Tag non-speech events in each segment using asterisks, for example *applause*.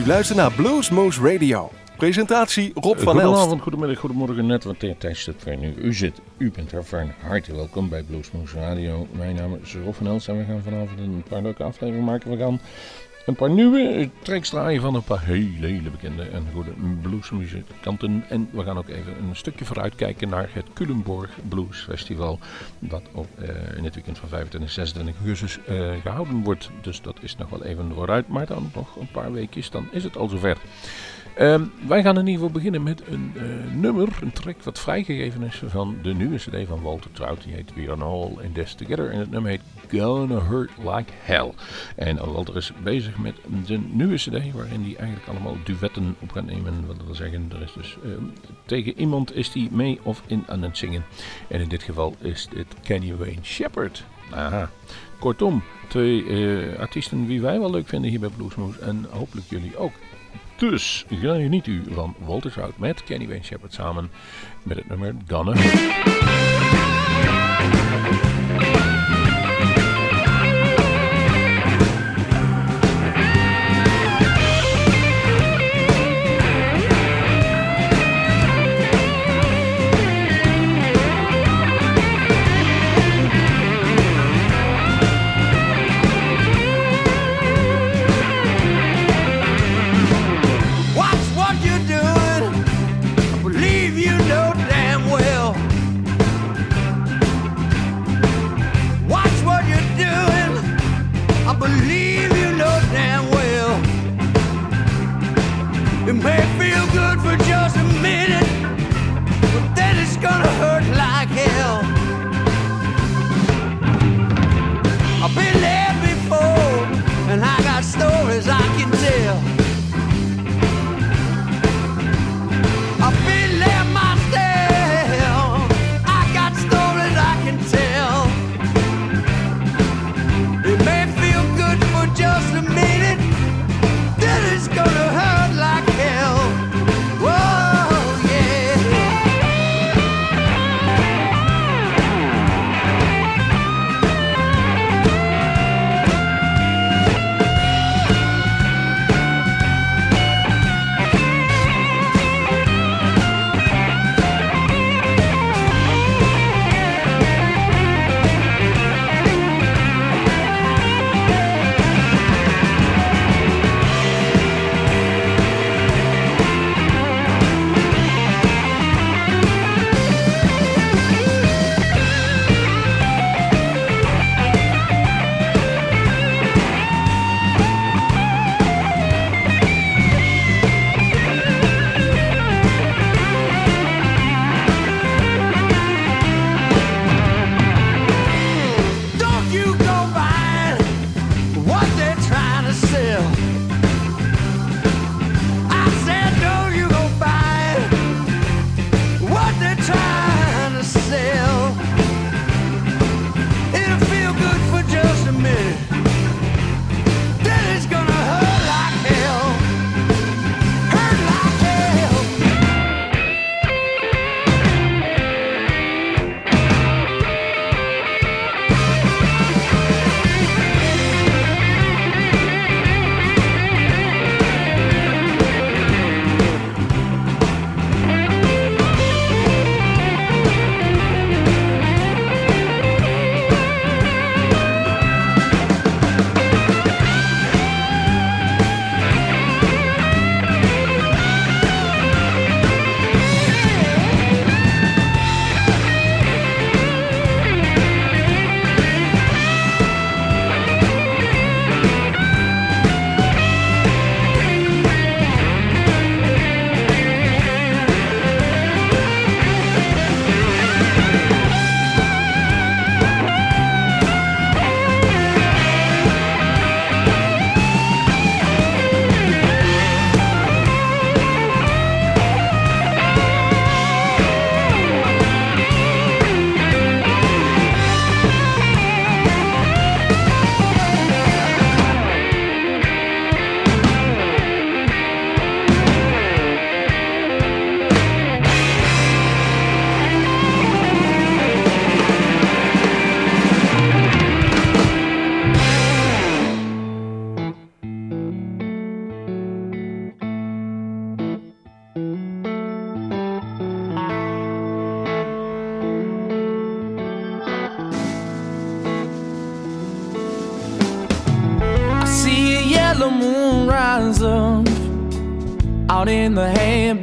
U luistert naar Bluesmoose Radio. Presentatie Rob van Elst. Goedenavond, goedemiddag, goedemorgen, net wat tijdstip voor nu. U zit, u bent er van harte welkom bij Bluesmoose Radio. Mijn naam is Rob van Elst en we gaan vanavond een paar leuke afleveringen maken. We gaan een paar nieuwe tracks van een paar hele, hele bekende en goede bluesmuzikanten. En we gaan ook even een stukje vooruit kijken naar het Culemborg Blues Festival. Dat op, eh, in het weekend van 25 en 26 augustus uh, gehouden wordt. Dus dat is nog wel even vooruit. Maar dan nog een paar weekjes, dan is het al zover. Ehm, wij gaan in ieder geval beginnen met een uh, nummer, een track wat vrijgegeven is van de nieuwe cd van Walter Trout. Die heet We Are All in This Together en het nummer heet Gonna Hurt Like Hell. En Walter is bezig met de nieuwe cd waarin hij eigenlijk allemaal duetten op gaat nemen. Wat wil zeggen, er is dus ehm, tegen iemand is hij mee of in aan het zingen. En in dit geval is dit Kenny Wayne Shepherd. Aha. Kortom, twee uh, artiesten die wij wel leuk vinden hier bij Bluesmoose en hopelijk jullie ook. Dus geniet u van Walter met Kenny Wayne Shepherd samen met het nummer Gonna. doesn't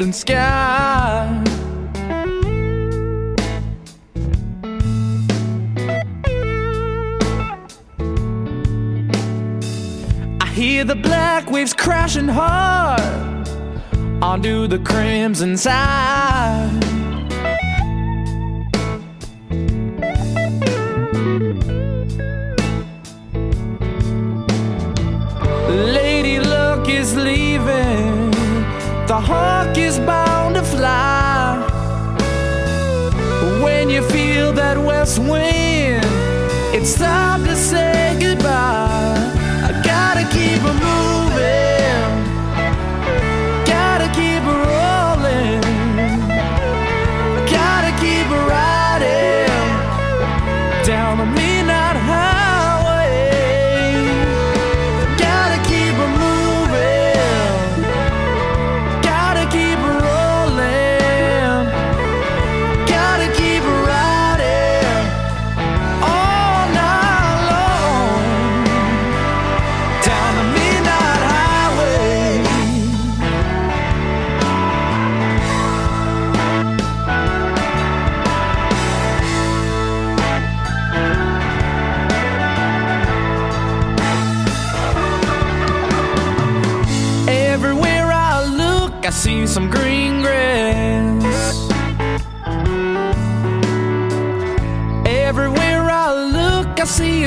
evening sky. I hear the black waves crashing hard onto the crimson side. Lady Luck is leaving the hawk west wind. It's time to say.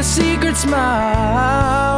A secret smile.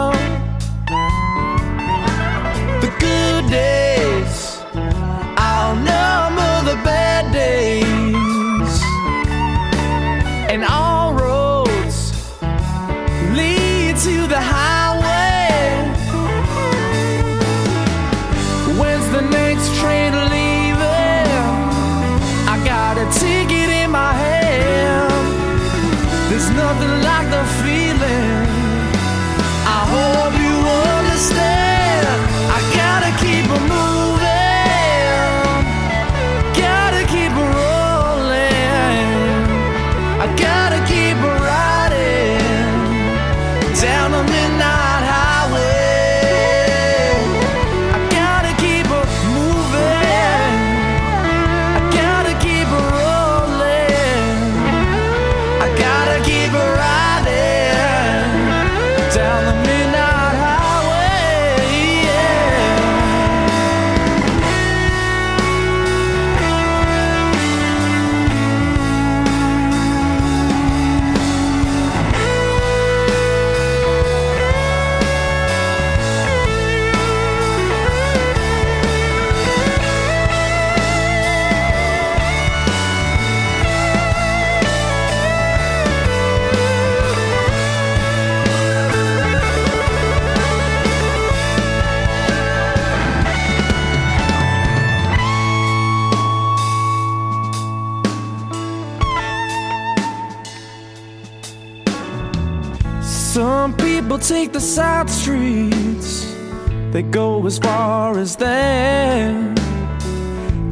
They go as far as there.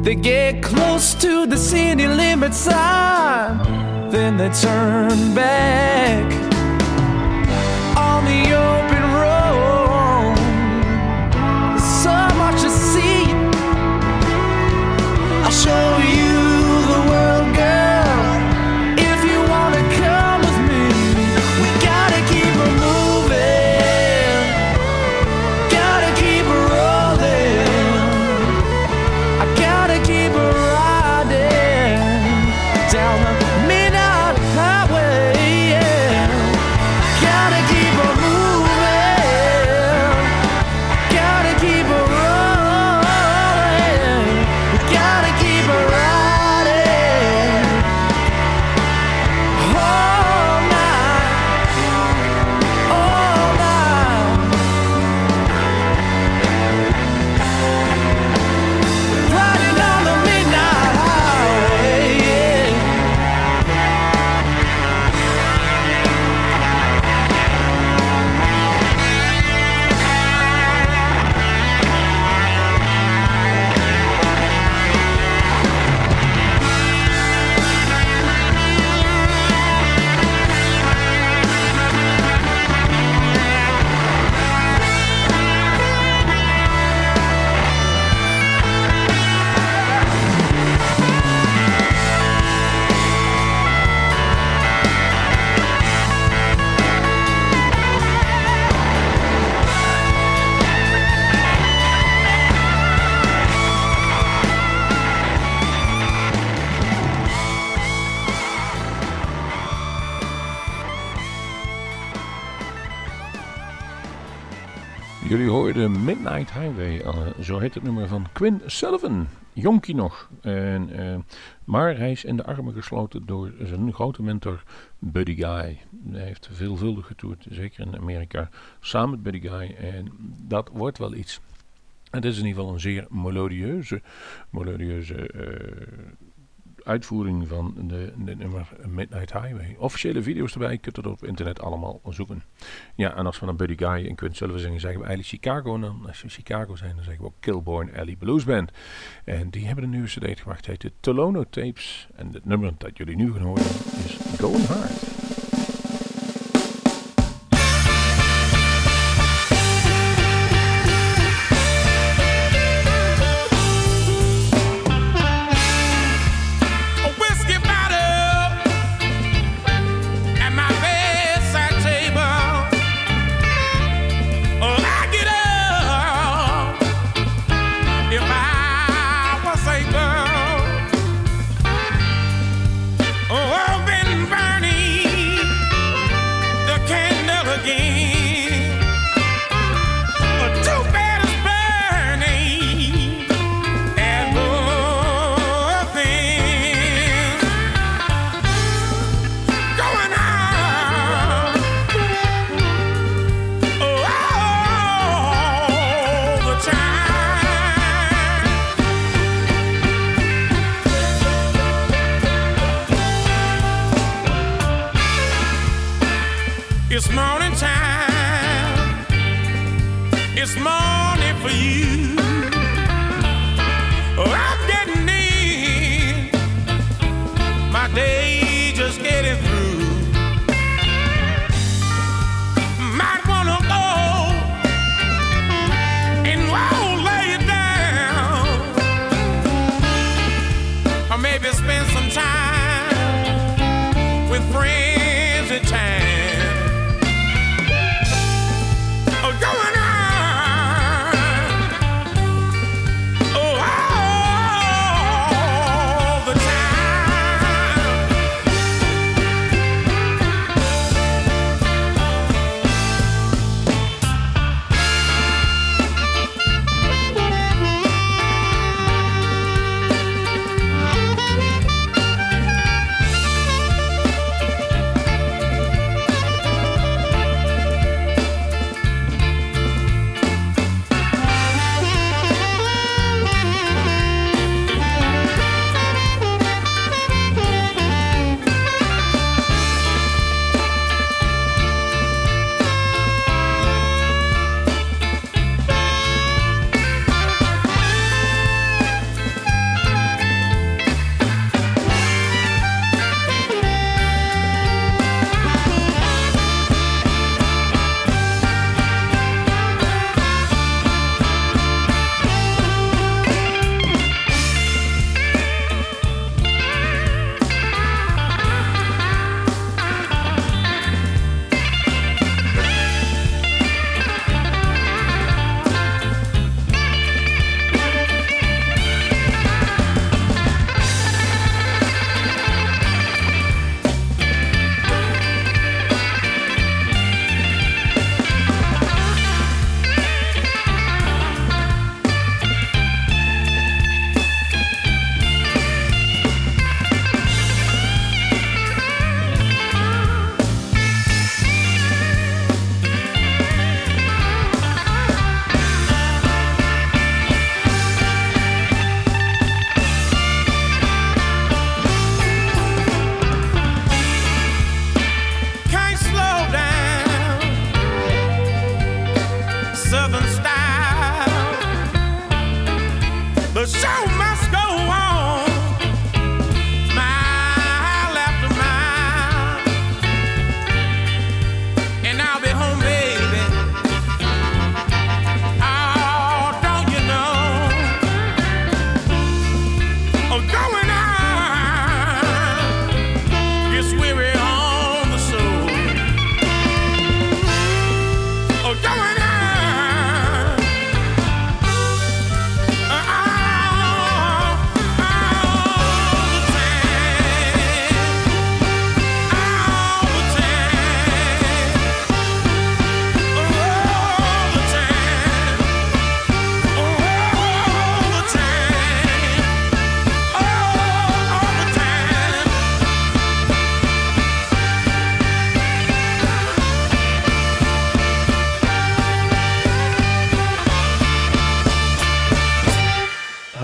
They get close to the city limit sign, ah, then they turn back. Zo heet het nummer van Quinn Sullivan. Jonkie nog. En, uh, maar hij is in de armen gesloten door zijn grote mentor Buddy Guy. Hij heeft veelvuldig getoerd, zeker in Amerika, samen met Buddy Guy. En dat wordt wel iets. Het is in ieder geval een zeer melodieuze, melodieuze uh, uitvoering van de, de, nummer Midnight Highway. Officiële video's erbij, je kunt het op internet allemaal zoeken. Ja, en als we dan Buddy Guy en Quint zullen zingen, zeggen we eigenlijk Chicago. En dan, als we Chicago zijn, dan zeggen we ook Kilborn Alley Blues Band. En die hebben een nieuwe cd gemaakt, heet de Tolono Tapes. En het nummer dat jullie nu gaan horen is Going Hard. spend some time with friends in town.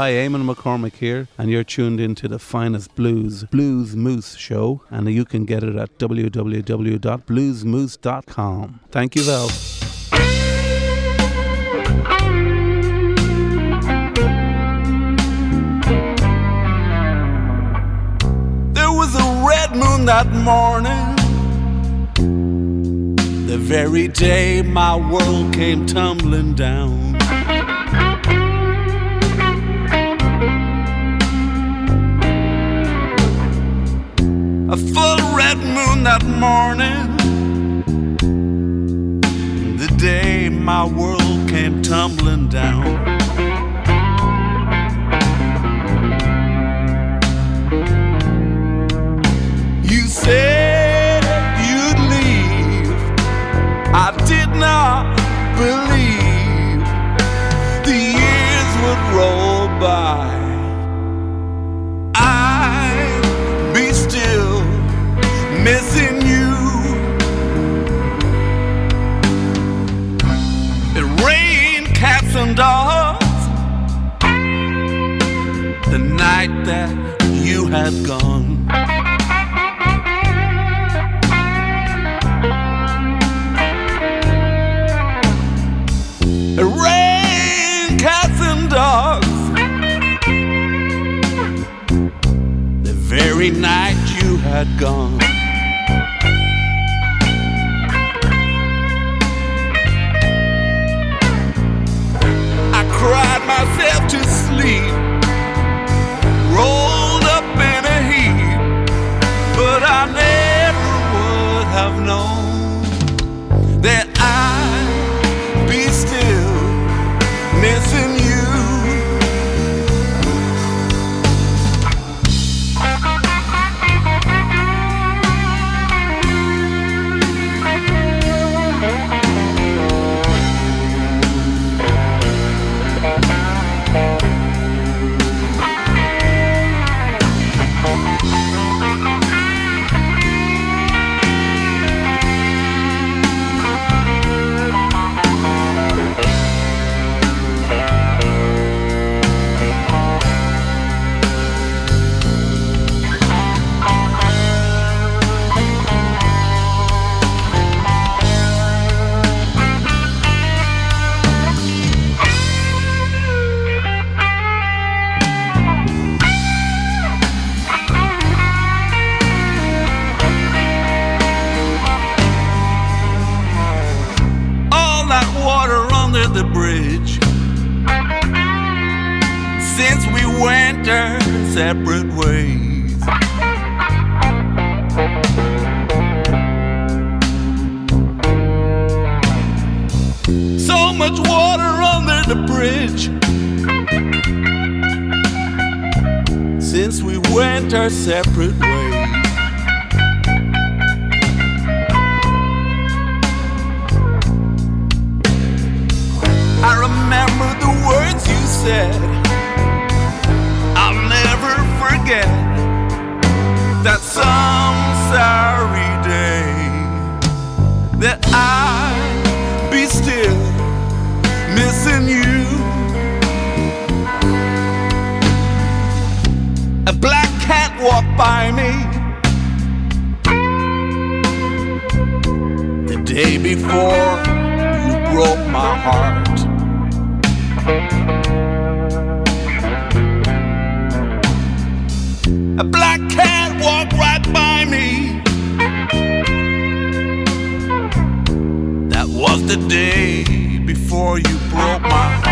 Hi, Eamon McCormick here, and you're tuned into the finest blues, Blues Moose show, and you can get it at www.bluesmoose.com. Thank you, Val. There was a red moon that morning, the very day my world came tumbling down. that morning, the day my world came tumbling down. way before you broke my heart.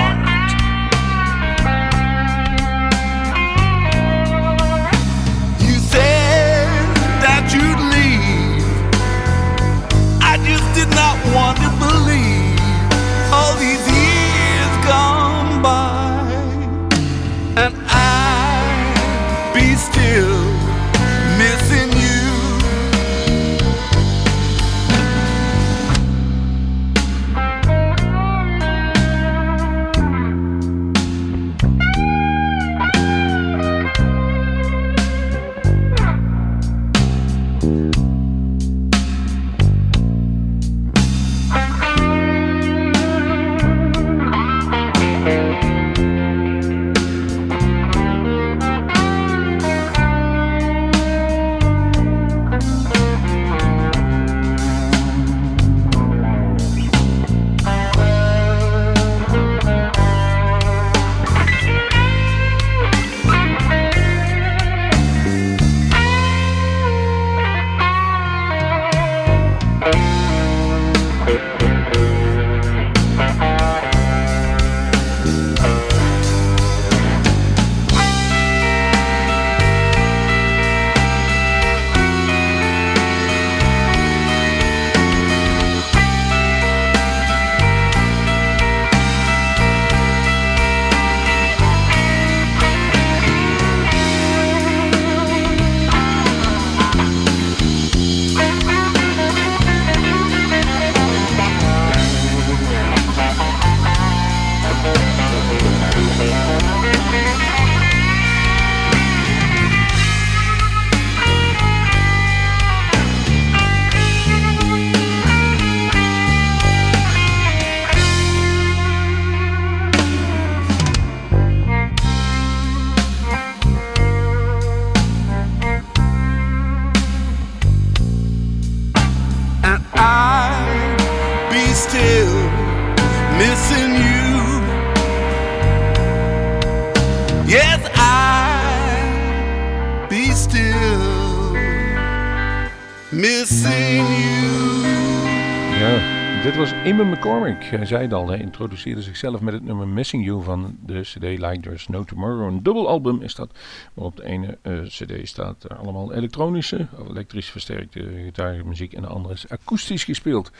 McCormick. Hij zei het al, hij introduceerde zichzelf met het nummer Missing You van de CD Like There's No Tomorrow. Een dubbel album is dat, maar op de ene eh, CD staat er allemaal elektronische, elektrisch versterkte gitaarmuziek en de andere is akoestisch gespeeld.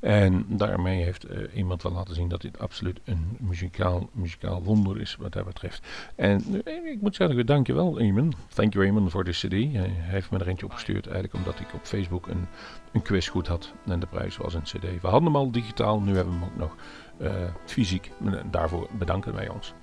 En daarmee heeft iemand wel laten zien dat dit absoluut een muzikaal, muzikaal wonder is wat dat betreft. En ik moet zeggen, dank je wel Eamon. Thank you Eamon voor de CD. Hij heeft me er eentje opgestuurd eigenlijk omdat ik op Facebook een een quiz goed had. En de prijs was een cd. We hadden hem al digitaal, nu hebben we hem ook nog uh, fysiek. Daarvoor bedanken wij ons.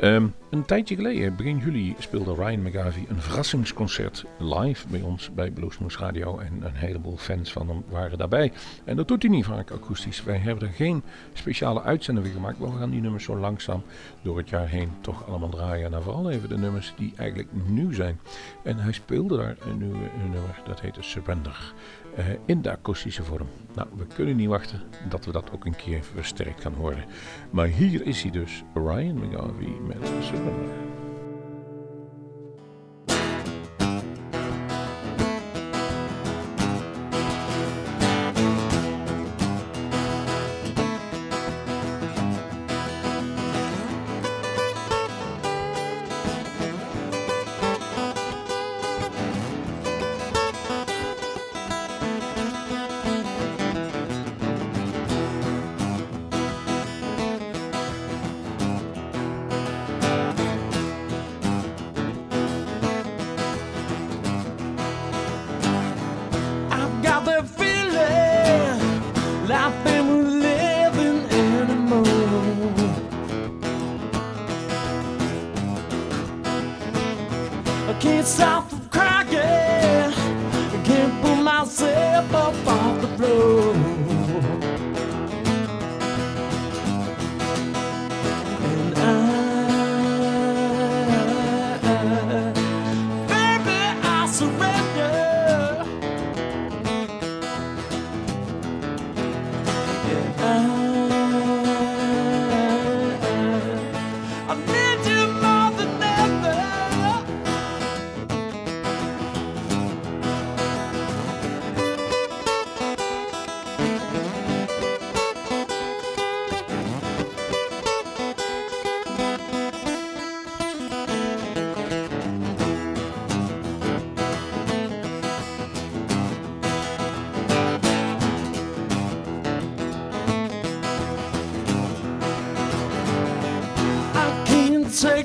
Um, een tijdje geleden, begin juli, speelde Ryan McGavie een verrassingsconcert live bij ons bij Bluesmoose Radio. En een heleboel fans van hem waren daarbij. En dat doet hij niet vaak akoestisch. Wij hebben er geen speciale uitzendingen gemaakt, maar we gaan die nummers zo langzaam door het jaar heen toch allemaal draaien. En dan vooral even de nummers die eigenlijk nieuw zijn. En hij speelde daar een, nieuwe, een nummer, dat heette Surrender. Uh, in de akoestische vorm. Nou, we kunnen niet wachten dat we dat ook een keer versterkt gaan horen. Maar hier is hij dus, Ryan McGarvey met surrender.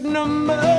number.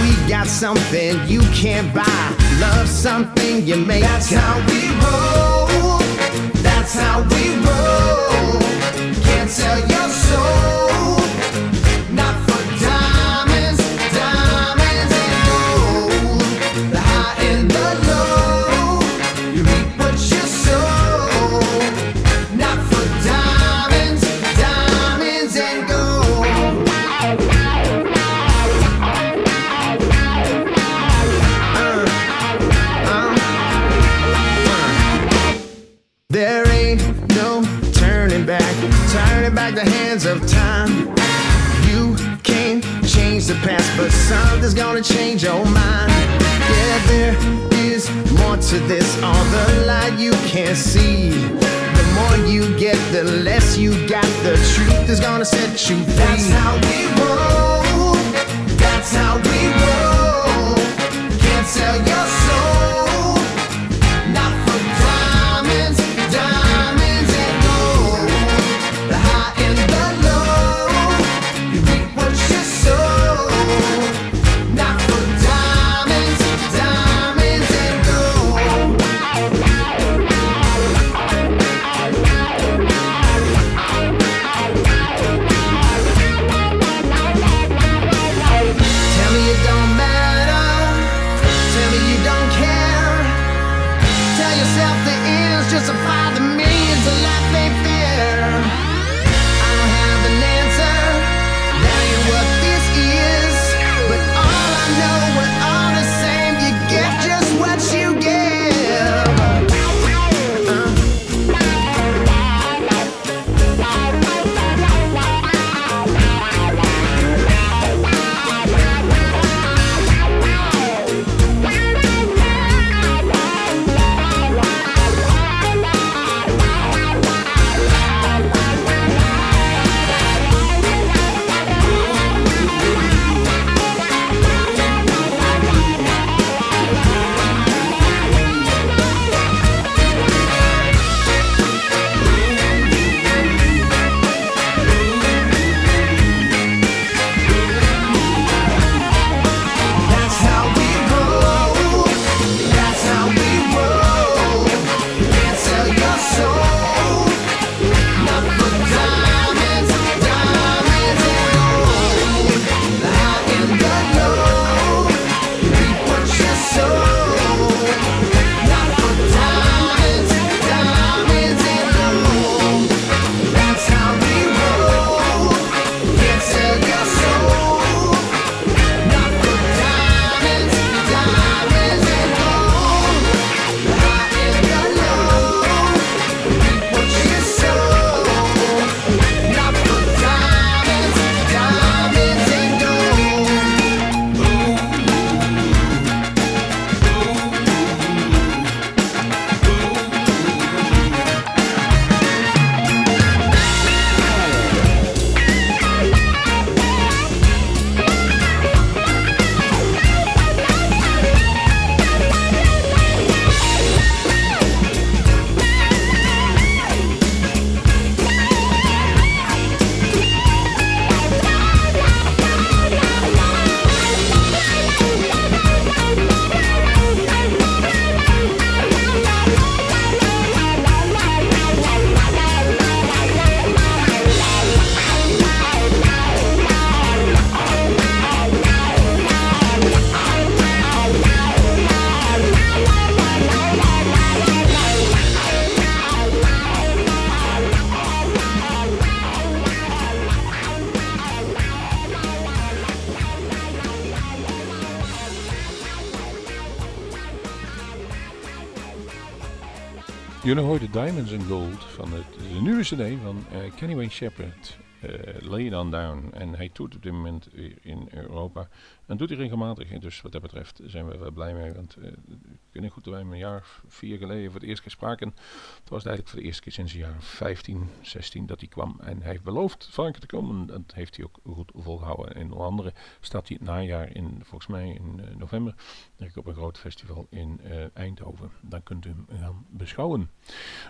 We got something you can't buy. Love something you make. That's how we roll. That's how we roll. Can't sell your soul. To this, all the light you can't see. The more you get, the less you got. The truth is gonna set you free. That's how we roll. That's how we roll. Can't sell your Hoorden Diamonds and Gold van het, de nieuwe cd van eh, Kenny Wayne Shepherd. Eh Lay On Down. En hij toert op dit moment in Europa. En doet hij regelmatig. Dus wat dat betreft zijn we wel blij mee. Want weet niet goed wij een jaar vier geleden voor het eerst keer. Het was eigenlijk voor de eerste keer sinds jaar of 15, 16 dat hij kwam. En hij heeft beloofd vaker te komen. En dat heeft hij ook goed volgehouden. En onder andere staat hij het najaar in, volgens mij in eh, november, op een groot festival in Eindhoven. Dan kunt u hem gaan beschouwen.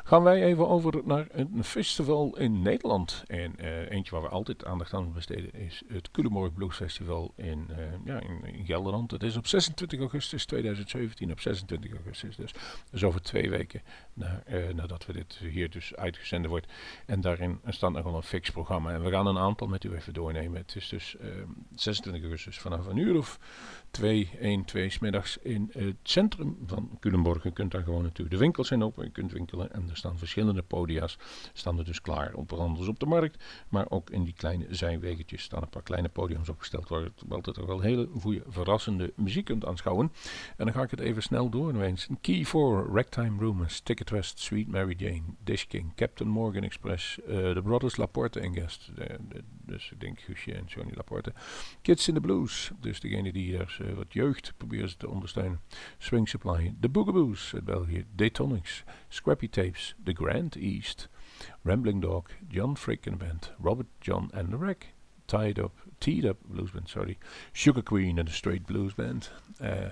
Gaan wij even over naar een festival in Nederland. En eh, waar we altijd aandacht aan besteden is het Culemborg Blues Festival in, eh, ja, in, Gelderland. Het is op 26 augustus 2017, op 26 augustus dus. Dus over twee weken eh, nadat we dit hier dus uitgezonden wordt. En daarin staat nog wel een fix programma. En we gaan een aantal met u even doornemen. Het is dus eh, 26 augustus vanaf een uur of 2, 1, 2 smiddags in het centrum van Culemborg. U kunt daar gewoon naartoe. De winkels zijn open, u kunt winkelen en er staan verschillende podia's. Staan er dus klaar, op anders op de markt. Maar ook in die kleine zijweggetjes staan een paar kleine podiums opgesteld waar het altijd wel hele goede, verrassende muziek kunt aanschouwen. En dan ga ik het even snel door. Key 4, Ragtime Rumors, Ticket West, Sweet Mary Jane, Dish King, Captain Morgan Express, eh, The Brothers Laporte en Guest. De- dus ik denk Guusje en Johnny Laporte. Kids in the Blues, dus degene die er eh, wat jeugd proberen ze te ondersteunen. Swing Supply, The Boogaboos uit België, Daytonics, Scrappy Tapes, The Grand East, Rambling Dog, John Frick and Band, Robert John and the Wreck, Tied Up, Teed Up Blues Band, sorry, Sugar Queen and the Straight Blues Band, eh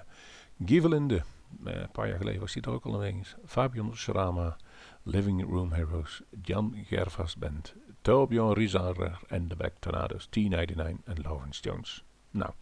Givelinde, eh, een paar jaar geleden was hij er ook al aanwezig, Fabian Srama, Living Room Heroes, Jan Gervas Band, Torbjörn Rizarer en de Back Tornadoes, T99 en Lawrence Jones. Nou,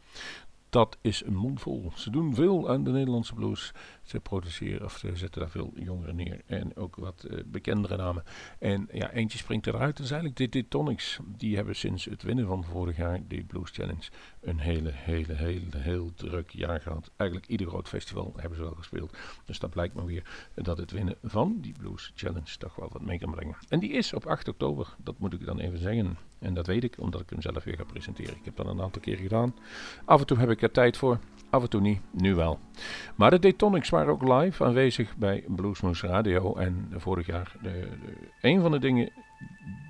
dat is een mond vol. Ze doen veel aan de Nederlandse blues. Ze produceren of ze zetten daar veel jongeren neer. En ook wat eh, bekendere namen. En ja, eentje springt eruit. Dat is eigenlijk de Tonics. Die hebben sinds het winnen van vorig jaar, de Blues Challenge, een hele, hele, hele, heel druk jaar gehad. Eigenlijk ieder groot festival hebben ze wel gespeeld. Dus dat blijkt maar weer dat het winnen van die Blues Challenge toch wel wat mee kan brengen. En die is op 8 oktober. Dat moet ik dan even zeggen. En dat weet ik, omdat ik hem zelf weer ga presenteren. Ik heb dat een aantal keren gedaan. Af en toe heb ik er tijd voor. Af en toe niet, nu wel. Maar de Daytonics waren ook live aanwezig bij Bluesmoose Radio. En vorig jaar, de, de, een van de dingen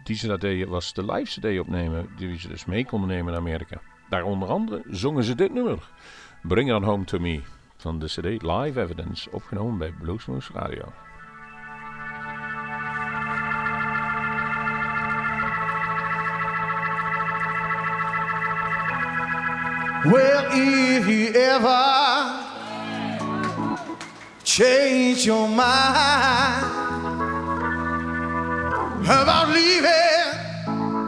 die ze dat deden, was de live CD opnemen. Die ze dus mee konden nemen naar Amerika. Daar onder andere zongen ze dit nummer. Bring It Home To Me. Van de CD Live Evidence, opgenomen bij Bluesmoose Radio. Well, if you ever change your mind about leaving,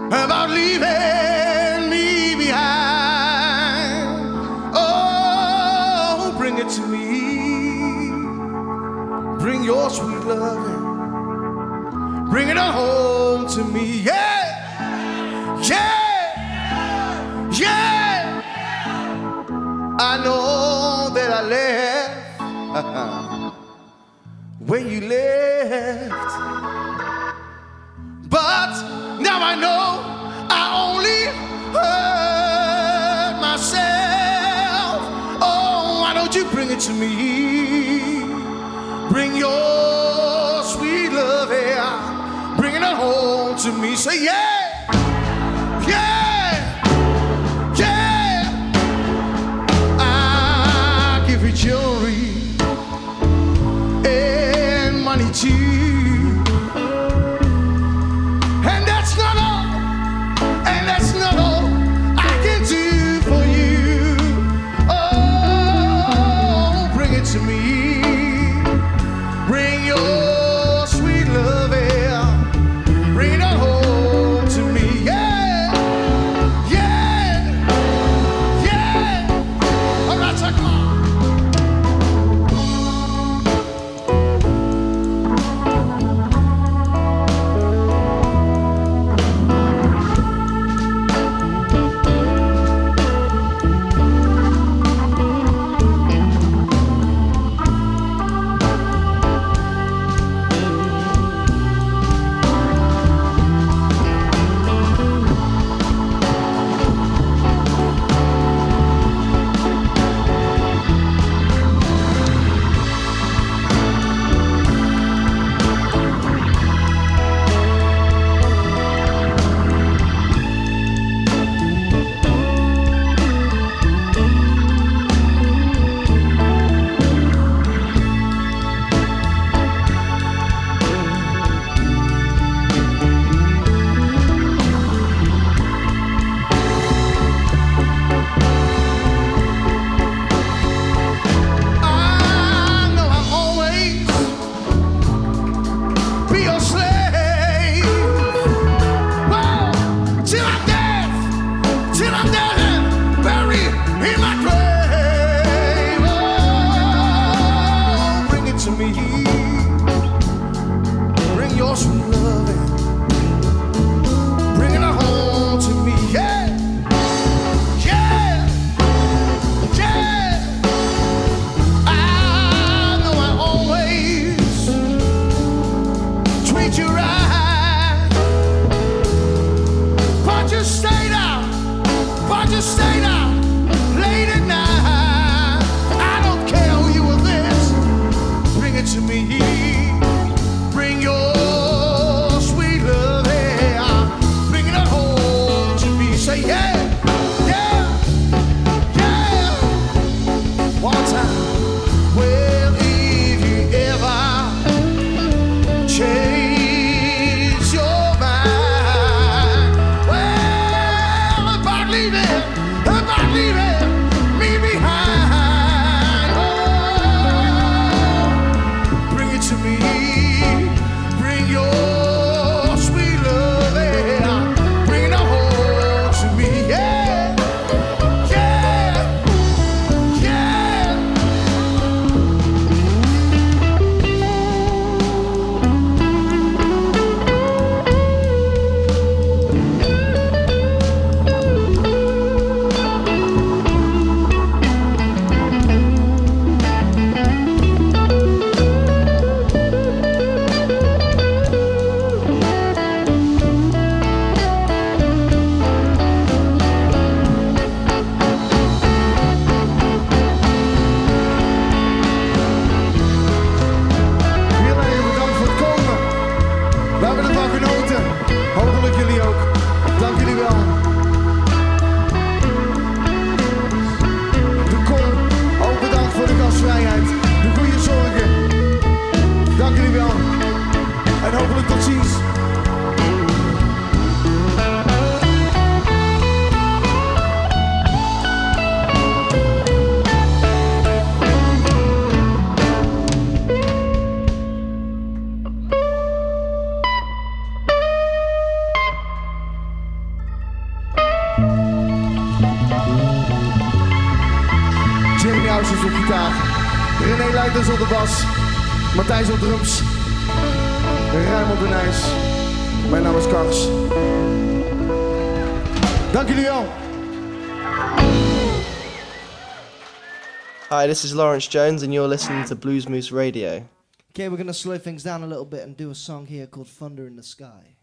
about leaving me behind, oh, bring it to me. Bring your sweet loving, bring it home to me. Yeah, Left *laughs* when you left, but now I know I only hurt myself. Oh, why don't you bring it to me? Bring your sweet love here, bring it home to me. Say yeah, this is Lawrence Jones, and you're listening to Blues Moose Radio. Okay, we're gonna slow things down a little bit and do a song here called Thunder in the Sky.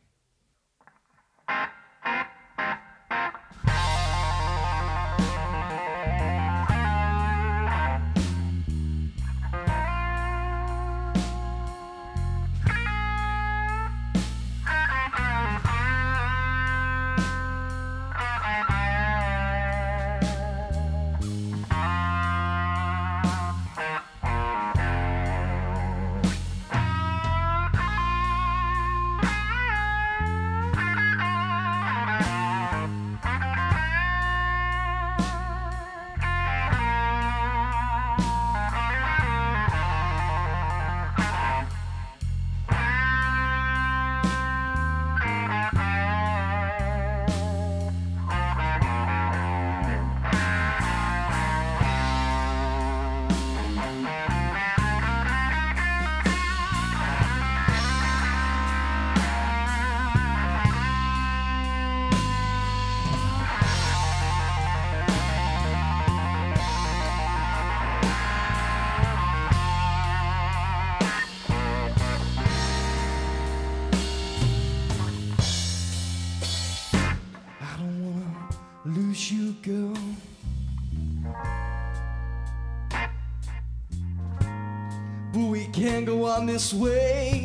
On this way.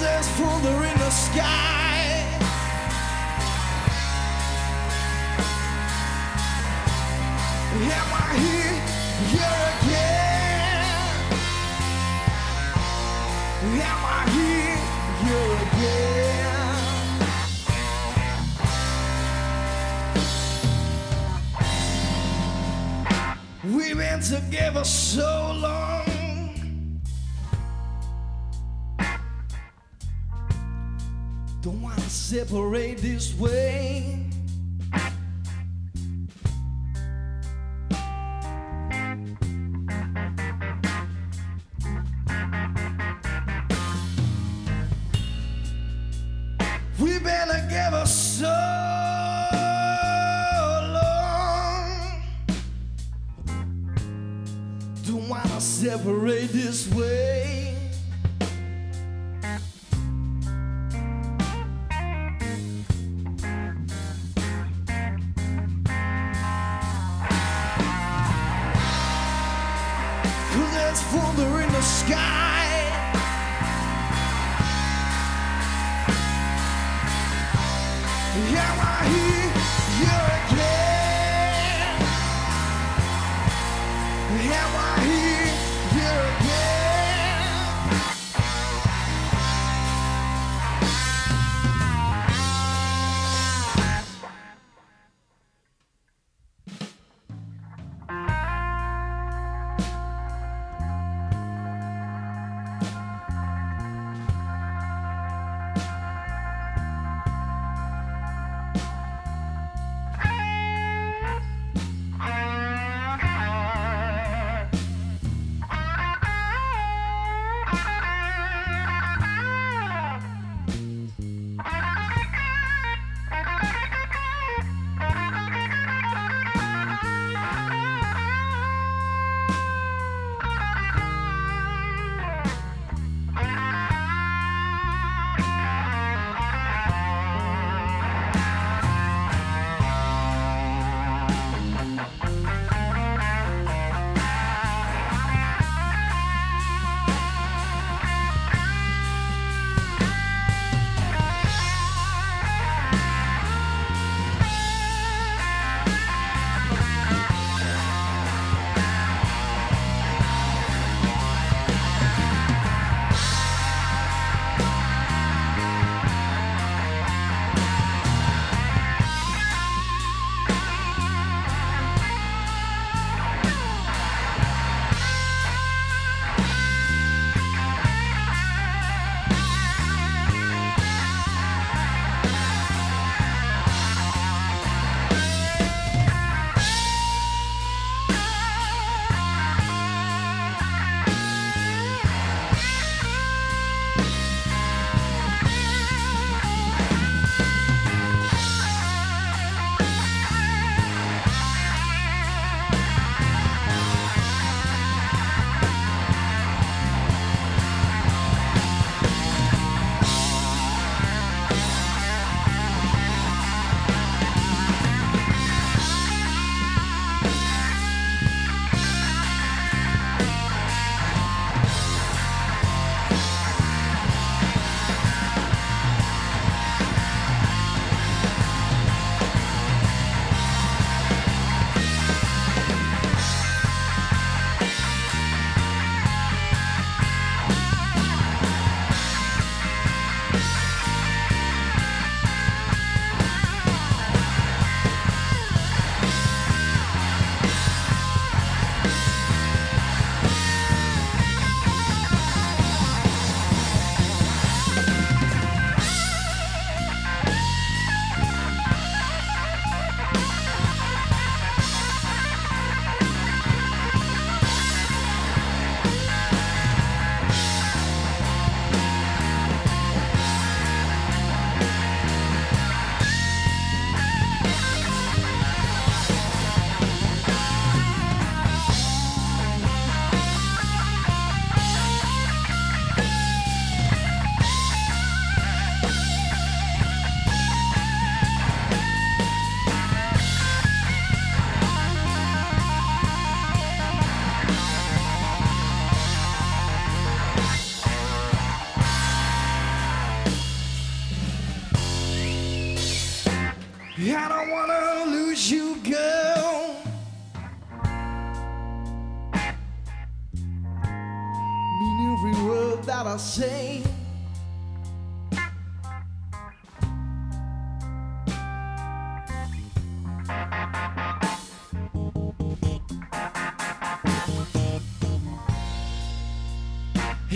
There's thunder in the sky. Am I here, here again? Am I here, here again? We've been together so long. Separate this way.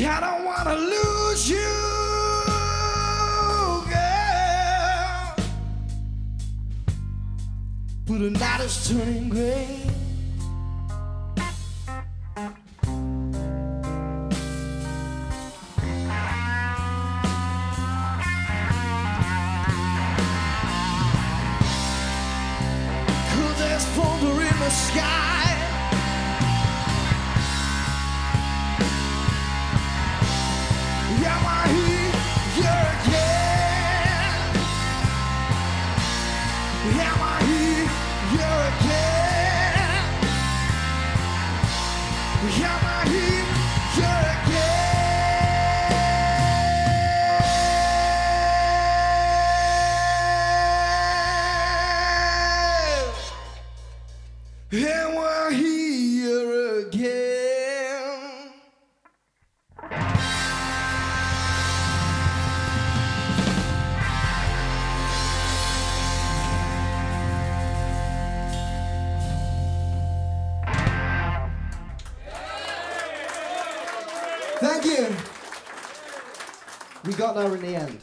I don't wanna lose you, girl. But the night is turning gray.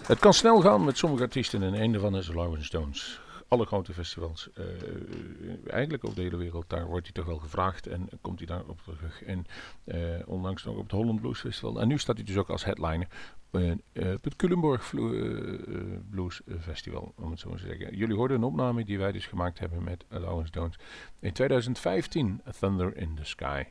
Het kan snel gaan met sommige artiesten en een daarvan is Rolling Stones. Alle grote festivals, eh, eigenlijk over de hele wereld, daar wordt hij toch wel gevraagd en komt hij daar op terug. En eh, onlangs nog op het Holland Blues Festival. En nu staat hij dus ook als headliner eh, op het Culemborg Blues Festival, om het zo te zeggen. Jullie hoorden een opname die wij dus gemaakt hebben met Rolling Stones in 2015, Thunder in the Sky.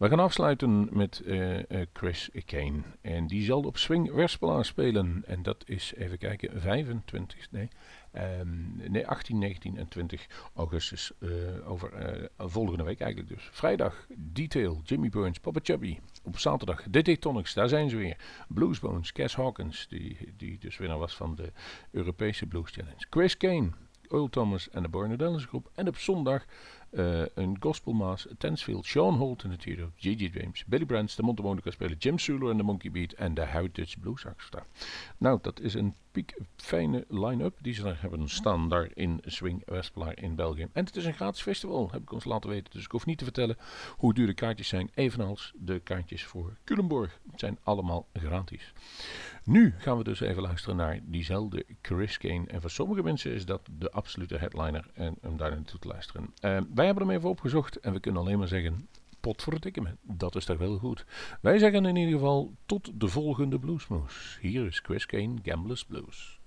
We gaan afsluiten met eh, eh, Chris Kane. En die zal op Swing Wespelaar spelen. En dat is, even kijken, 25, nee, ehm, nee 18, 19 en 20 augustus. eh, over volgende week eigenlijk dus. Vrijdag, Detail, Jimmy Burns, Papa Chubby. Op zaterdag, de Tectonics, daar zijn ze weer. Bluesbones, Cass Hawkins, die, die dus winnaar was van de Europese Blues Challenge. Chris Kane, Earl Thomas en de Dallas groep. En op zondag eh, een gospelmaas, Tensfield, Sean Holt in het J.J. James, Billy Brands, de Monte Monica spelen, Jim Suler en de Monkey Beat en de Heritage Blues Orchestra. Nou, dat is een piek fijne line-up die ze daar hebben staan daar in Swing Westplaar in België. En het is een gratis festival, heb ik ons laten weten. Dus ik hoef niet te vertellen hoe duur de kaartjes zijn, evenals de kaartjes voor Culemborg. Het zijn allemaal gratis. Nu gaan we dus even luisteren naar diezelfde Chris Kane. En voor sommige mensen is dat de absolute headliner en om daar naartoe te luisteren. Eh, wij hebben hem even opgezocht en we kunnen alleen maar zeggen, potverdikke dat is toch wel goed. Wij zeggen in ieder geval tot de volgende Bluesmoes. Hier is Chris Kane, Gamblers Blues.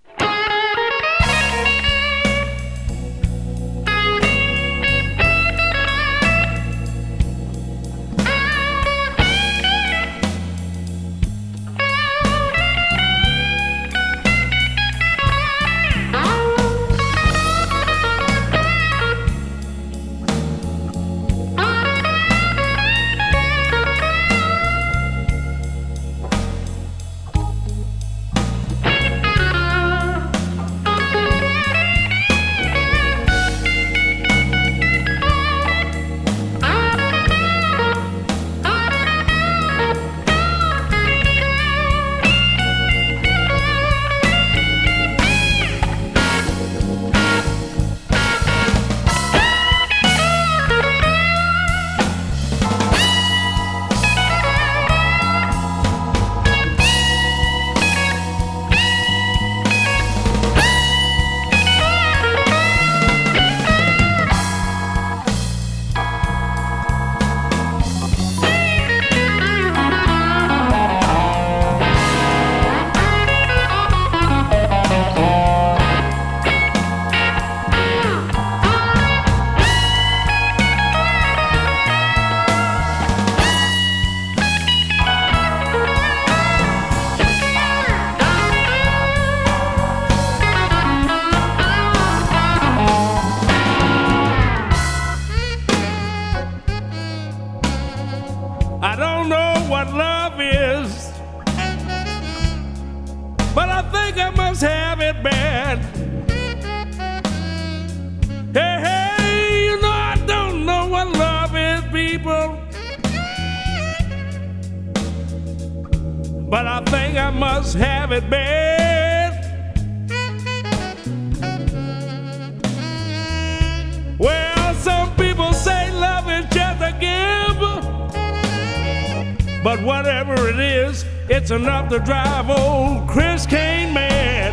To drive old Chris Kane mad.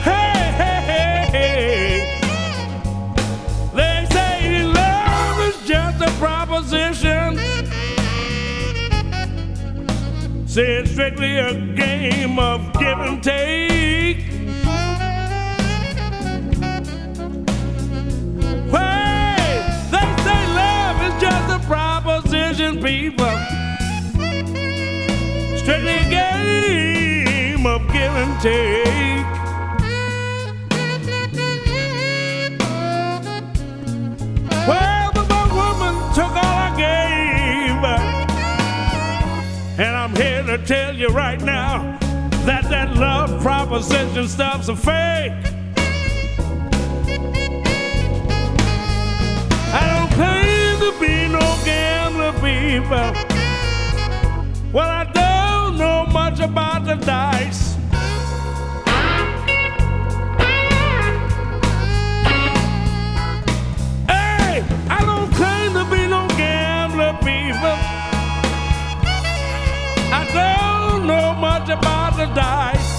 Hey, hey, hey, hey. They say love is just a proposition. Say it's strictly a game of give and take. Hey, they say love is just a proposition, people. Take. Well, the one woman took all I gave. And I'm here to tell you right now that that love proposition stuff's a fake. I don't claim to be no gambler, people. Well, I don't know much about the dice. I don't know much about the dice.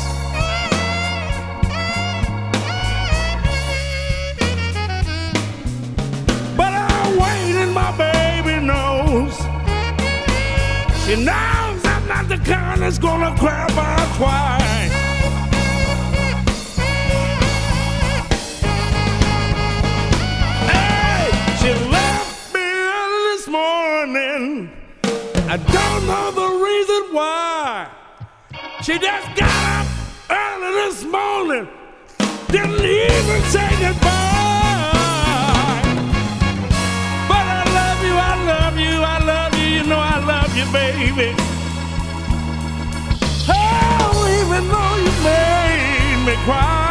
But I'm waiting, my baby knows. She knows I'm not the kind that's gonna cry by twice. Hey, she left me this morning. I don't know. She just got up early this morning, didn't even say goodbye. But I love you, I love you, I love you, you know I love you, baby. Oh, even though you made me cry.